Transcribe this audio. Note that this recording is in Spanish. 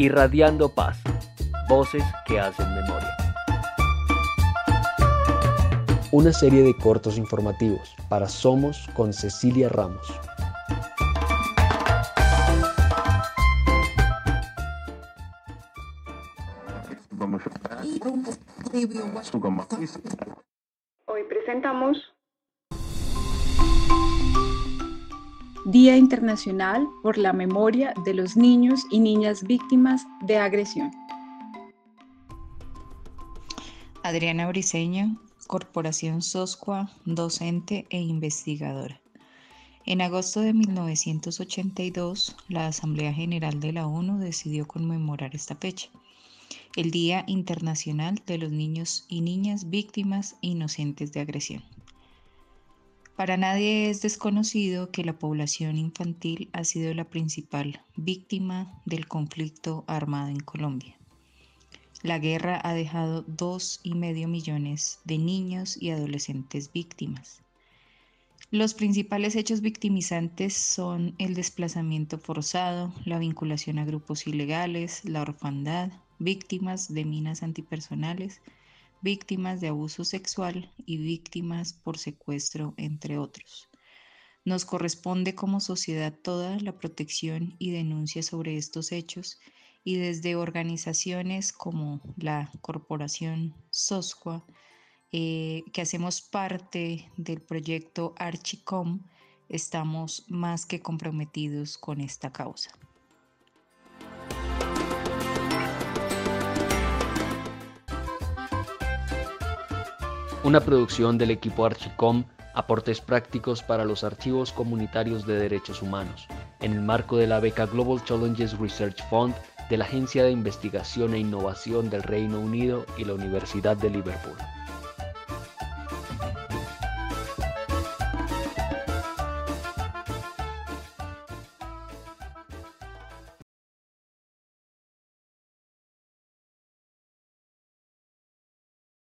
Irradiando paz. Voces que hacen memoria. Una serie de cortos informativos para Somos con Cecilia Ramos. Hoy presentamos Día Internacional por la Memoria de los Niños y Niñas Víctimas de Agresión. Adriana Briceño, Corporación Soscua, docente e investigadora. En agosto de 1982, la Asamblea General de la ONU decidió conmemorar esta fecha el Día Internacional de los Niños y Niñas Víctimas Inocentes de Agresión. Para nadie es desconocido que la población infantil ha sido la principal víctima del conflicto armado en Colombia. La guerra ha dejado dos y medio millones de niños y adolescentes víctimas. Los principales hechos victimizantes son el desplazamiento forzado, la vinculación a grupos ilegales, la orfandad, víctimas de minas antipersonales, víctimas de abuso sexual y víctimas por secuestro, entre otros. Nos corresponde como sociedad toda la protección y denuncia sobre estos hechos y desde organizaciones como la Corporación SOSCUA, eh, que hacemos parte del proyecto Archicom, estamos más que comprometidos con esta causa. Una producción del equipo Archicom, aportes prácticos para los archivos comunitarios de derechos humanos, en el marco de la beca Global Challenges Research Fund de la Agencia de Investigación e Innovación del Reino Unido y la Universidad de Liverpool.